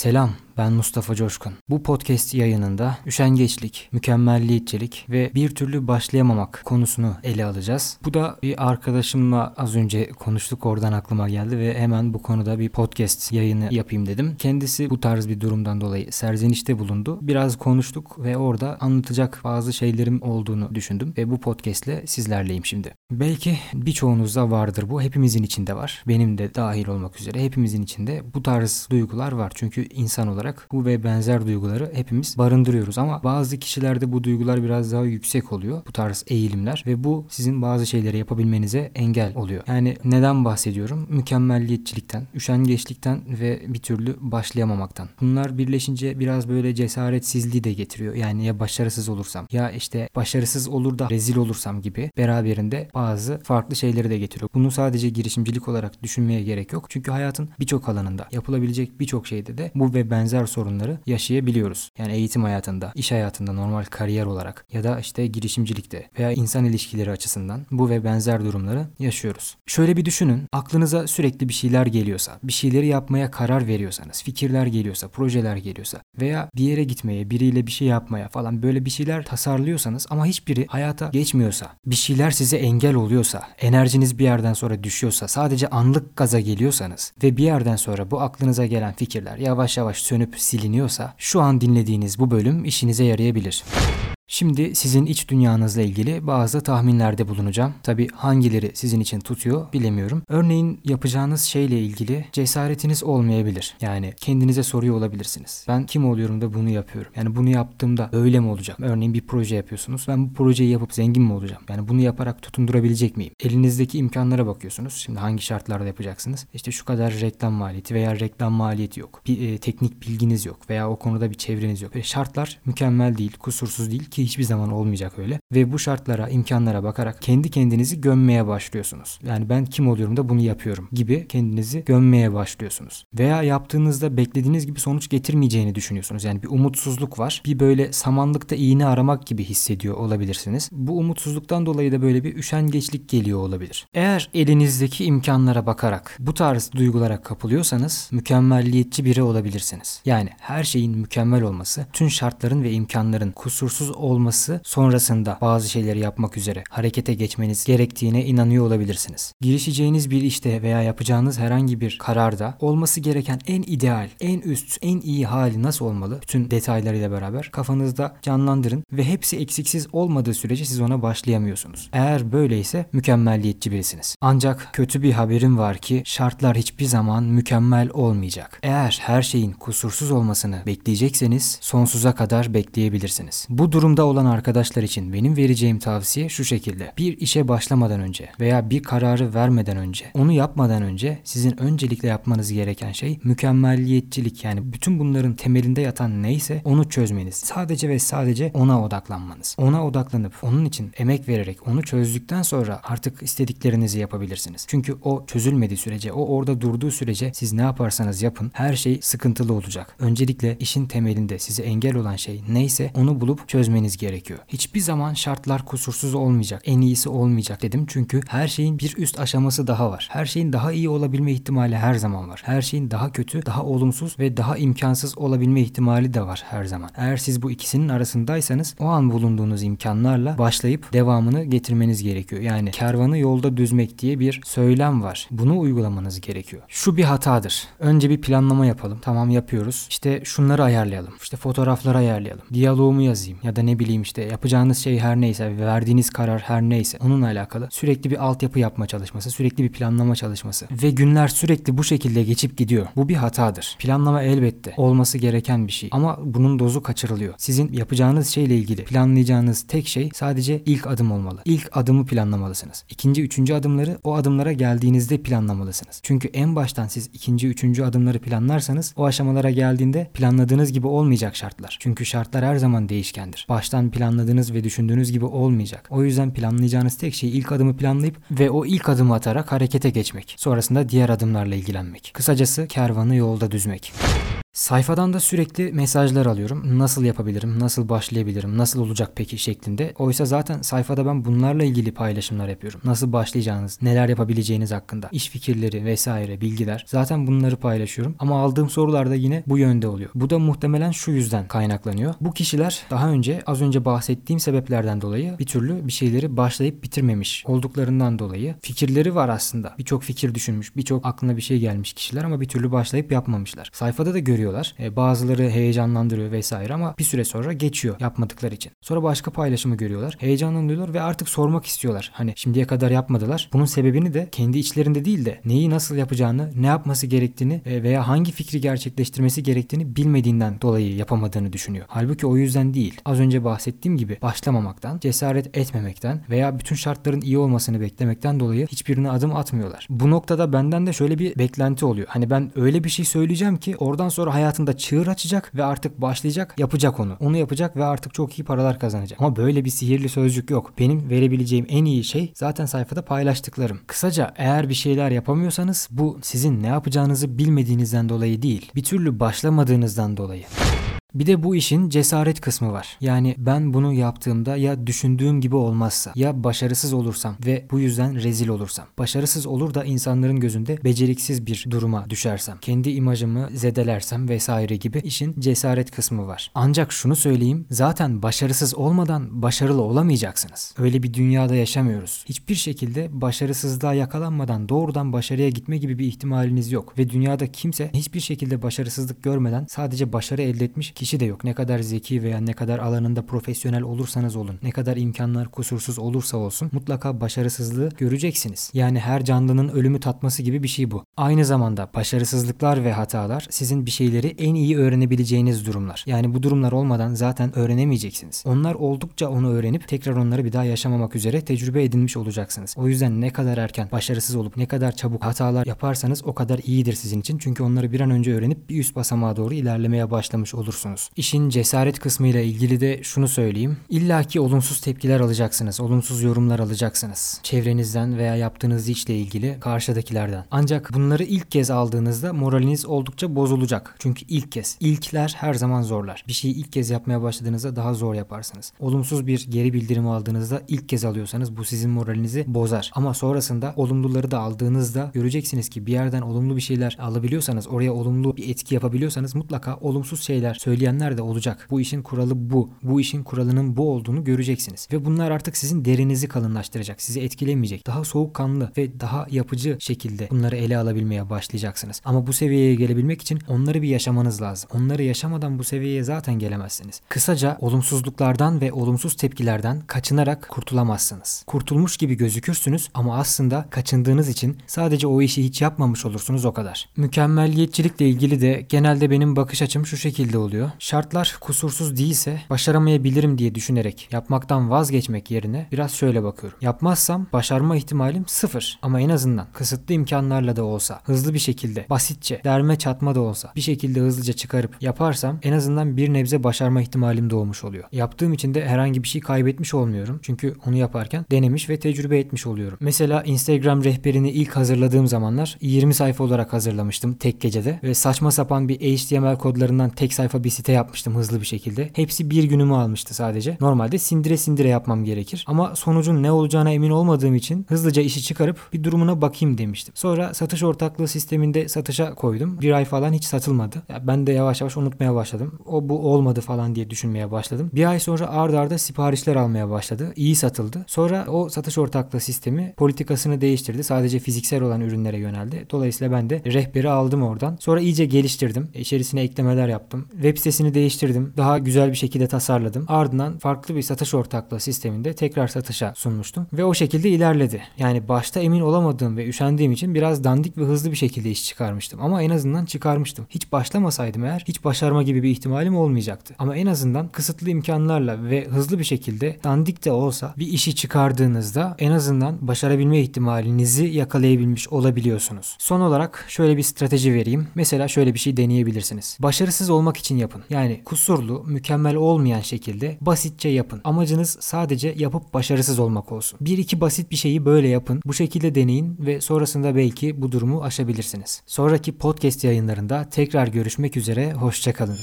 Selam, ben Mustafa Coşkun. Bu podcast yayınında üşengeçlik, mükemmelliyetçilik ve bir türlü başlayamamak konusunu ele alacağız. Bu da bir arkadaşımla az önce konuştuk oradan aklıma geldi ve hemen bu konuda bir podcast yayını yapayım dedim. Kendisi bu tarz bir durumdan dolayı serzenişte bulundu. Biraz konuştuk ve orada anlatacak bazı şeylerim olduğunu düşündüm ve bu podcastle sizlerleyim şimdi. Belki birçoğunuzda vardır bu. Hepimizin içinde var. Benim de dahil olmak üzere hepimizin içinde bu tarz duygular var. Çünkü insan olarak bu ve benzer duyguları hepimiz barındırıyoruz ama bazı kişilerde bu duygular biraz daha yüksek oluyor. Bu tarz eğilimler ve bu sizin bazı şeyleri yapabilmenize engel oluyor. Yani neden bahsediyorum? Mükemmelliyetçilikten, üşengeçlikten ve bir türlü başlayamamaktan. Bunlar birleşince biraz böyle cesaretsizliği de getiriyor. Yani ya başarısız olursam ya işte başarısız olur da rezil olursam gibi beraberinde bazı farklı şeyleri de getiriyor. Bunu sadece girişimcilik olarak düşünmeye gerek yok. Çünkü hayatın birçok alanında yapılabilecek birçok şeyde de bu ve benzer sorunları yaşayabiliyoruz. Yani eğitim hayatında, iş hayatında, normal kariyer olarak ya da işte girişimcilikte veya insan ilişkileri açısından bu ve benzer durumları yaşıyoruz. Şöyle bir düşünün. Aklınıza sürekli bir şeyler geliyorsa, bir şeyleri yapmaya karar veriyorsanız, fikirler geliyorsa, projeler geliyorsa veya bir yere gitmeye, biriyle bir şey yapmaya falan böyle bir şeyler tasarlıyorsanız ama hiçbiri hayata geçmiyorsa, bir şeyler size engel oluyorsa, enerjiniz bir yerden sonra düşüyorsa, sadece anlık gaza geliyorsanız ve bir yerden sonra bu aklınıza gelen fikirler yavaş yavaş sönüp siliniyorsa şu an dinlediğiniz bu bölüm işinize yarayabilir. Şimdi sizin iç dünyanızla ilgili bazı tahminlerde bulunacağım. Tabi hangileri sizin için tutuyor bilemiyorum. Örneğin yapacağınız şeyle ilgili cesaretiniz olmayabilir. Yani kendinize soruyor olabilirsiniz. Ben kim oluyorum da bunu yapıyorum? Yani bunu yaptığımda öyle mi olacak? Örneğin bir proje yapıyorsunuz. Ben bu projeyi yapıp zengin mi olacağım? Yani bunu yaparak tutundurabilecek miyim? Elinizdeki imkanlara bakıyorsunuz. Şimdi hangi şartlarda yapacaksınız? İşte şu kadar reklam maliyeti veya reklam maliyeti yok. Bir e, teknik bilginiz yok veya o konuda bir çevreniz yok. Böyle şartlar mükemmel değil, kusursuz değil ki ki hiçbir zaman olmayacak öyle. Ve bu şartlara, imkanlara bakarak kendi kendinizi gömmeye başlıyorsunuz. Yani ben kim oluyorum da bunu yapıyorum gibi kendinizi gömmeye başlıyorsunuz. Veya yaptığınızda beklediğiniz gibi sonuç getirmeyeceğini düşünüyorsunuz. Yani bir umutsuzluk var. Bir böyle samanlıkta iğne aramak gibi hissediyor olabilirsiniz. Bu umutsuzluktan dolayı da böyle bir üşengeçlik geliyor olabilir. Eğer elinizdeki imkanlara bakarak bu tarz duygulara kapılıyorsanız mükemmelliyetçi biri olabilirsiniz. Yani her şeyin mükemmel olması, tüm şartların ve imkanların kusursuz olması olması sonrasında bazı şeyleri yapmak üzere harekete geçmeniz gerektiğine inanıyor olabilirsiniz. Girişeceğiniz bir işte veya yapacağınız herhangi bir kararda olması gereken en ideal, en üst, en iyi hali nasıl olmalı? Bütün detaylarıyla beraber kafanızda canlandırın ve hepsi eksiksiz olmadığı sürece siz ona başlayamıyorsunuz. Eğer böyleyse mükemmelliyetçi birisiniz. Ancak kötü bir haberim var ki şartlar hiçbir zaman mükemmel olmayacak. Eğer her şeyin kusursuz olmasını bekleyecekseniz sonsuza kadar bekleyebilirsiniz. Bu durumda durumda olan arkadaşlar için benim vereceğim tavsiye şu şekilde. Bir işe başlamadan önce veya bir kararı vermeden önce, onu yapmadan önce sizin öncelikle yapmanız gereken şey mükemmelliyetçilik yani bütün bunların temelinde yatan neyse onu çözmeniz. Sadece ve sadece ona odaklanmanız. Ona odaklanıp onun için emek vererek onu çözdükten sonra artık istediklerinizi yapabilirsiniz. Çünkü o çözülmediği sürece, o orada durduğu sürece siz ne yaparsanız yapın her şey sıkıntılı olacak. Öncelikle işin temelinde size engel olan şey neyse onu bulup çözmeniz etmeniz gerekiyor. Hiçbir zaman şartlar kusursuz olmayacak, en iyisi olmayacak dedim çünkü her şeyin bir üst aşaması daha var. Her şeyin daha iyi olabilme ihtimali her zaman var. Her şeyin daha kötü, daha olumsuz ve daha imkansız olabilme ihtimali de var her zaman. Eğer siz bu ikisinin arasındaysanız o an bulunduğunuz imkanlarla başlayıp devamını getirmeniz gerekiyor. Yani kervanı yolda düzmek diye bir söylem var. Bunu uygulamanız gerekiyor. Şu bir hatadır. Önce bir planlama yapalım. Tamam yapıyoruz. İşte şunları ayarlayalım. İşte fotoğrafları ayarlayalım. Diyaloğumu yazayım ya da ne bileyim işte yapacağınız şey her neyse verdiğiniz karar her neyse onunla alakalı sürekli bir altyapı yapma çalışması, sürekli bir planlama çalışması ve günler sürekli bu şekilde geçip gidiyor. Bu bir hatadır. Planlama elbette olması gereken bir şey ama bunun dozu kaçırılıyor. Sizin yapacağınız şeyle ilgili planlayacağınız tek şey sadece ilk adım olmalı. İlk adımı planlamalısınız. İkinci, üçüncü adımları o adımlara geldiğinizde planlamalısınız. Çünkü en baştan siz ikinci, üçüncü adımları planlarsanız o aşamalara geldiğinde planladığınız gibi olmayacak şartlar. Çünkü şartlar her zaman değişkendir. Baş baştan planladığınız ve düşündüğünüz gibi olmayacak. O yüzden planlayacağınız tek şey ilk adımı planlayıp ve o ilk adımı atarak harekete geçmek. Sonrasında diğer adımlarla ilgilenmek. Kısacası kervanı yolda düzmek. Sayfadan da sürekli mesajlar alıyorum. Nasıl yapabilirim, nasıl başlayabilirim, nasıl olacak peki şeklinde. Oysa zaten sayfada ben bunlarla ilgili paylaşımlar yapıyorum. Nasıl başlayacağınız, neler yapabileceğiniz hakkında, iş fikirleri vesaire, bilgiler. Zaten bunları paylaşıyorum. Ama aldığım sorular da yine bu yönde oluyor. Bu da muhtemelen şu yüzden kaynaklanıyor. Bu kişiler daha önce az önce bahsettiğim sebeplerden dolayı bir türlü bir şeyleri başlayıp bitirmemiş olduklarından dolayı fikirleri var aslında. Birçok fikir düşünmüş, birçok aklına bir şey gelmiş kişiler ama bir türlü başlayıp yapmamışlar. Sayfada da görüyorlar. E, bazıları heyecanlandırıyor vesaire ama bir süre sonra geçiyor yapmadıkları için. Sonra başka paylaşımı görüyorlar. Heyecanlanıyorlar ve artık sormak istiyorlar. Hani şimdiye kadar yapmadılar. Bunun sebebini de kendi içlerinde değil de neyi nasıl yapacağını, ne yapması gerektiğini e, veya hangi fikri gerçekleştirmesi gerektiğini bilmediğinden dolayı yapamadığını düşünüyor. Halbuki o yüzden değil. Az önce bahsettiğim gibi başlamamaktan, cesaret etmemekten veya bütün şartların iyi olmasını beklemekten dolayı hiçbirine adım atmıyorlar. Bu noktada benden de şöyle bir beklenti oluyor. Hani ben öyle bir şey söyleyeceğim ki oradan sonra hayatında çığır açacak ve artık başlayacak, yapacak onu. Onu yapacak ve artık çok iyi paralar kazanacak. Ama böyle bir sihirli sözcük yok. Benim verebileceğim en iyi şey zaten sayfada paylaştıklarım. Kısaca eğer bir şeyler yapamıyorsanız bu sizin ne yapacağınızı bilmediğinizden dolayı değil. Bir türlü başlamadığınızdan dolayı. Bir de bu işin cesaret kısmı var. Yani ben bunu yaptığımda ya düşündüğüm gibi olmazsa ya başarısız olursam ve bu yüzden rezil olursam. Başarısız olur da insanların gözünde beceriksiz bir duruma düşersem. Kendi imajımı zedelersem vesaire gibi işin cesaret kısmı var. Ancak şunu söyleyeyim zaten başarısız olmadan başarılı olamayacaksınız. Öyle bir dünyada yaşamıyoruz. Hiçbir şekilde başarısızlığa yakalanmadan doğrudan başarıya gitme gibi bir ihtimaliniz yok. Ve dünyada kimse hiçbir şekilde başarısızlık görmeden sadece başarı elde etmiş kişi de yok. Ne kadar zeki veya ne kadar alanında profesyonel olursanız olun, ne kadar imkanlar kusursuz olursa olsun mutlaka başarısızlığı göreceksiniz. Yani her canlının ölümü tatması gibi bir şey bu. Aynı zamanda başarısızlıklar ve hatalar sizin bir şeyleri en iyi öğrenebileceğiniz durumlar. Yani bu durumlar olmadan zaten öğrenemeyeceksiniz. Onlar oldukça onu öğrenip tekrar onları bir daha yaşamamak üzere tecrübe edinmiş olacaksınız. O yüzden ne kadar erken başarısız olup ne kadar çabuk hatalar yaparsanız o kadar iyidir sizin için. Çünkü onları bir an önce öğrenip bir üst basamağa doğru ilerlemeye başlamış olursunuz olursunuz. İşin cesaret kısmıyla ilgili de şunu söyleyeyim. İlla ki olumsuz tepkiler alacaksınız. Olumsuz yorumlar alacaksınız. Çevrenizden veya yaptığınız işle ilgili karşıdakilerden. Ancak bunları ilk kez aldığınızda moraliniz oldukça bozulacak. Çünkü ilk kez. İlkler her zaman zorlar. Bir şeyi ilk kez yapmaya başladığınızda daha zor yaparsınız. Olumsuz bir geri bildirim aldığınızda ilk kez alıyorsanız bu sizin moralinizi bozar. Ama sonrasında olumluları da aldığınızda göreceksiniz ki bir yerden olumlu bir şeyler alabiliyorsanız, oraya olumlu bir etki yapabiliyorsanız mutlaka olumsuz şeyler söyle söyleyenler de olacak. Bu işin kuralı bu. Bu işin kuralının bu olduğunu göreceksiniz. Ve bunlar artık sizin derinizi kalınlaştıracak. Sizi etkilemeyecek. Daha soğukkanlı ve daha yapıcı şekilde bunları ele alabilmeye başlayacaksınız. Ama bu seviyeye gelebilmek için onları bir yaşamanız lazım. Onları yaşamadan bu seviyeye zaten gelemezsiniz. Kısaca olumsuzluklardan ve olumsuz tepkilerden kaçınarak kurtulamazsınız. Kurtulmuş gibi gözükürsünüz ama aslında kaçındığınız için sadece o işi hiç yapmamış olursunuz o kadar. Mükemmelliyetçilikle ilgili de genelde benim bakış açım şu şekilde oluyor. Şartlar kusursuz değilse başaramayabilirim diye düşünerek yapmaktan vazgeçmek yerine biraz şöyle bakıyorum. Yapmazsam başarma ihtimalim sıfır ama en azından kısıtlı imkanlarla da olsa hızlı bir şekilde basitçe derme çatma da olsa bir şekilde hızlıca çıkarıp yaparsam en azından bir nebze başarma ihtimalim doğmuş oluyor. Yaptığım için de herhangi bir şey kaybetmiş olmuyorum. Çünkü onu yaparken denemiş ve tecrübe etmiş oluyorum. Mesela Instagram rehberini ilk hazırladığım zamanlar 20 sayfa olarak hazırlamıştım tek gecede ve saçma sapan bir HTML kodlarından tek sayfa bir site yapmıştım hızlı bir şekilde. Hepsi bir günümü almıştı sadece. Normalde sindire sindire yapmam gerekir. Ama sonucun ne olacağına emin olmadığım için hızlıca işi çıkarıp bir durumuna bakayım demiştim. Sonra satış ortaklığı sisteminde satışa koydum. Bir ay falan hiç satılmadı. Ya ben de yavaş yavaş unutmaya başladım. O bu olmadı falan diye düşünmeye başladım. Bir ay sonra ard arda siparişler almaya başladı. İyi satıldı. Sonra o satış ortaklığı sistemi politikasını değiştirdi. Sadece fiziksel olan ürünlere yöneldi. Dolayısıyla ben de rehberi aldım oradan. Sonra iyice geliştirdim. İçerisine eklemeler yaptım. Web sitesini değiştirdim. Daha güzel bir şekilde tasarladım. Ardından farklı bir satış ortaklığı sisteminde tekrar satışa sunmuştum. Ve o şekilde ilerledi. Yani başta emin olamadığım ve üşendiğim için biraz dandik ve hızlı bir şekilde iş çıkarmıştım. Ama en azından çıkarmıştım. Hiç başlamasaydım eğer hiç başarma gibi bir ihtimalim olmayacaktı. Ama en azından kısıtlı imkanlarla ve hızlı bir şekilde dandik de olsa bir işi çıkardığınızda en azından başarabilme ihtimalinizi yakalayabilmiş olabiliyorsunuz. Son olarak şöyle bir strateji vereyim. Mesela şöyle bir şey deneyebilirsiniz. Başarısız olmak için yapın. Yapın. Yani kusurlu, mükemmel olmayan şekilde basitçe yapın. Amacınız sadece yapıp başarısız olmak olsun. Bir iki basit bir şeyi böyle yapın. Bu şekilde deneyin ve sonrasında belki bu durumu aşabilirsiniz. Sonraki podcast yayınlarında tekrar görüşmek üzere. Hoşçakalın.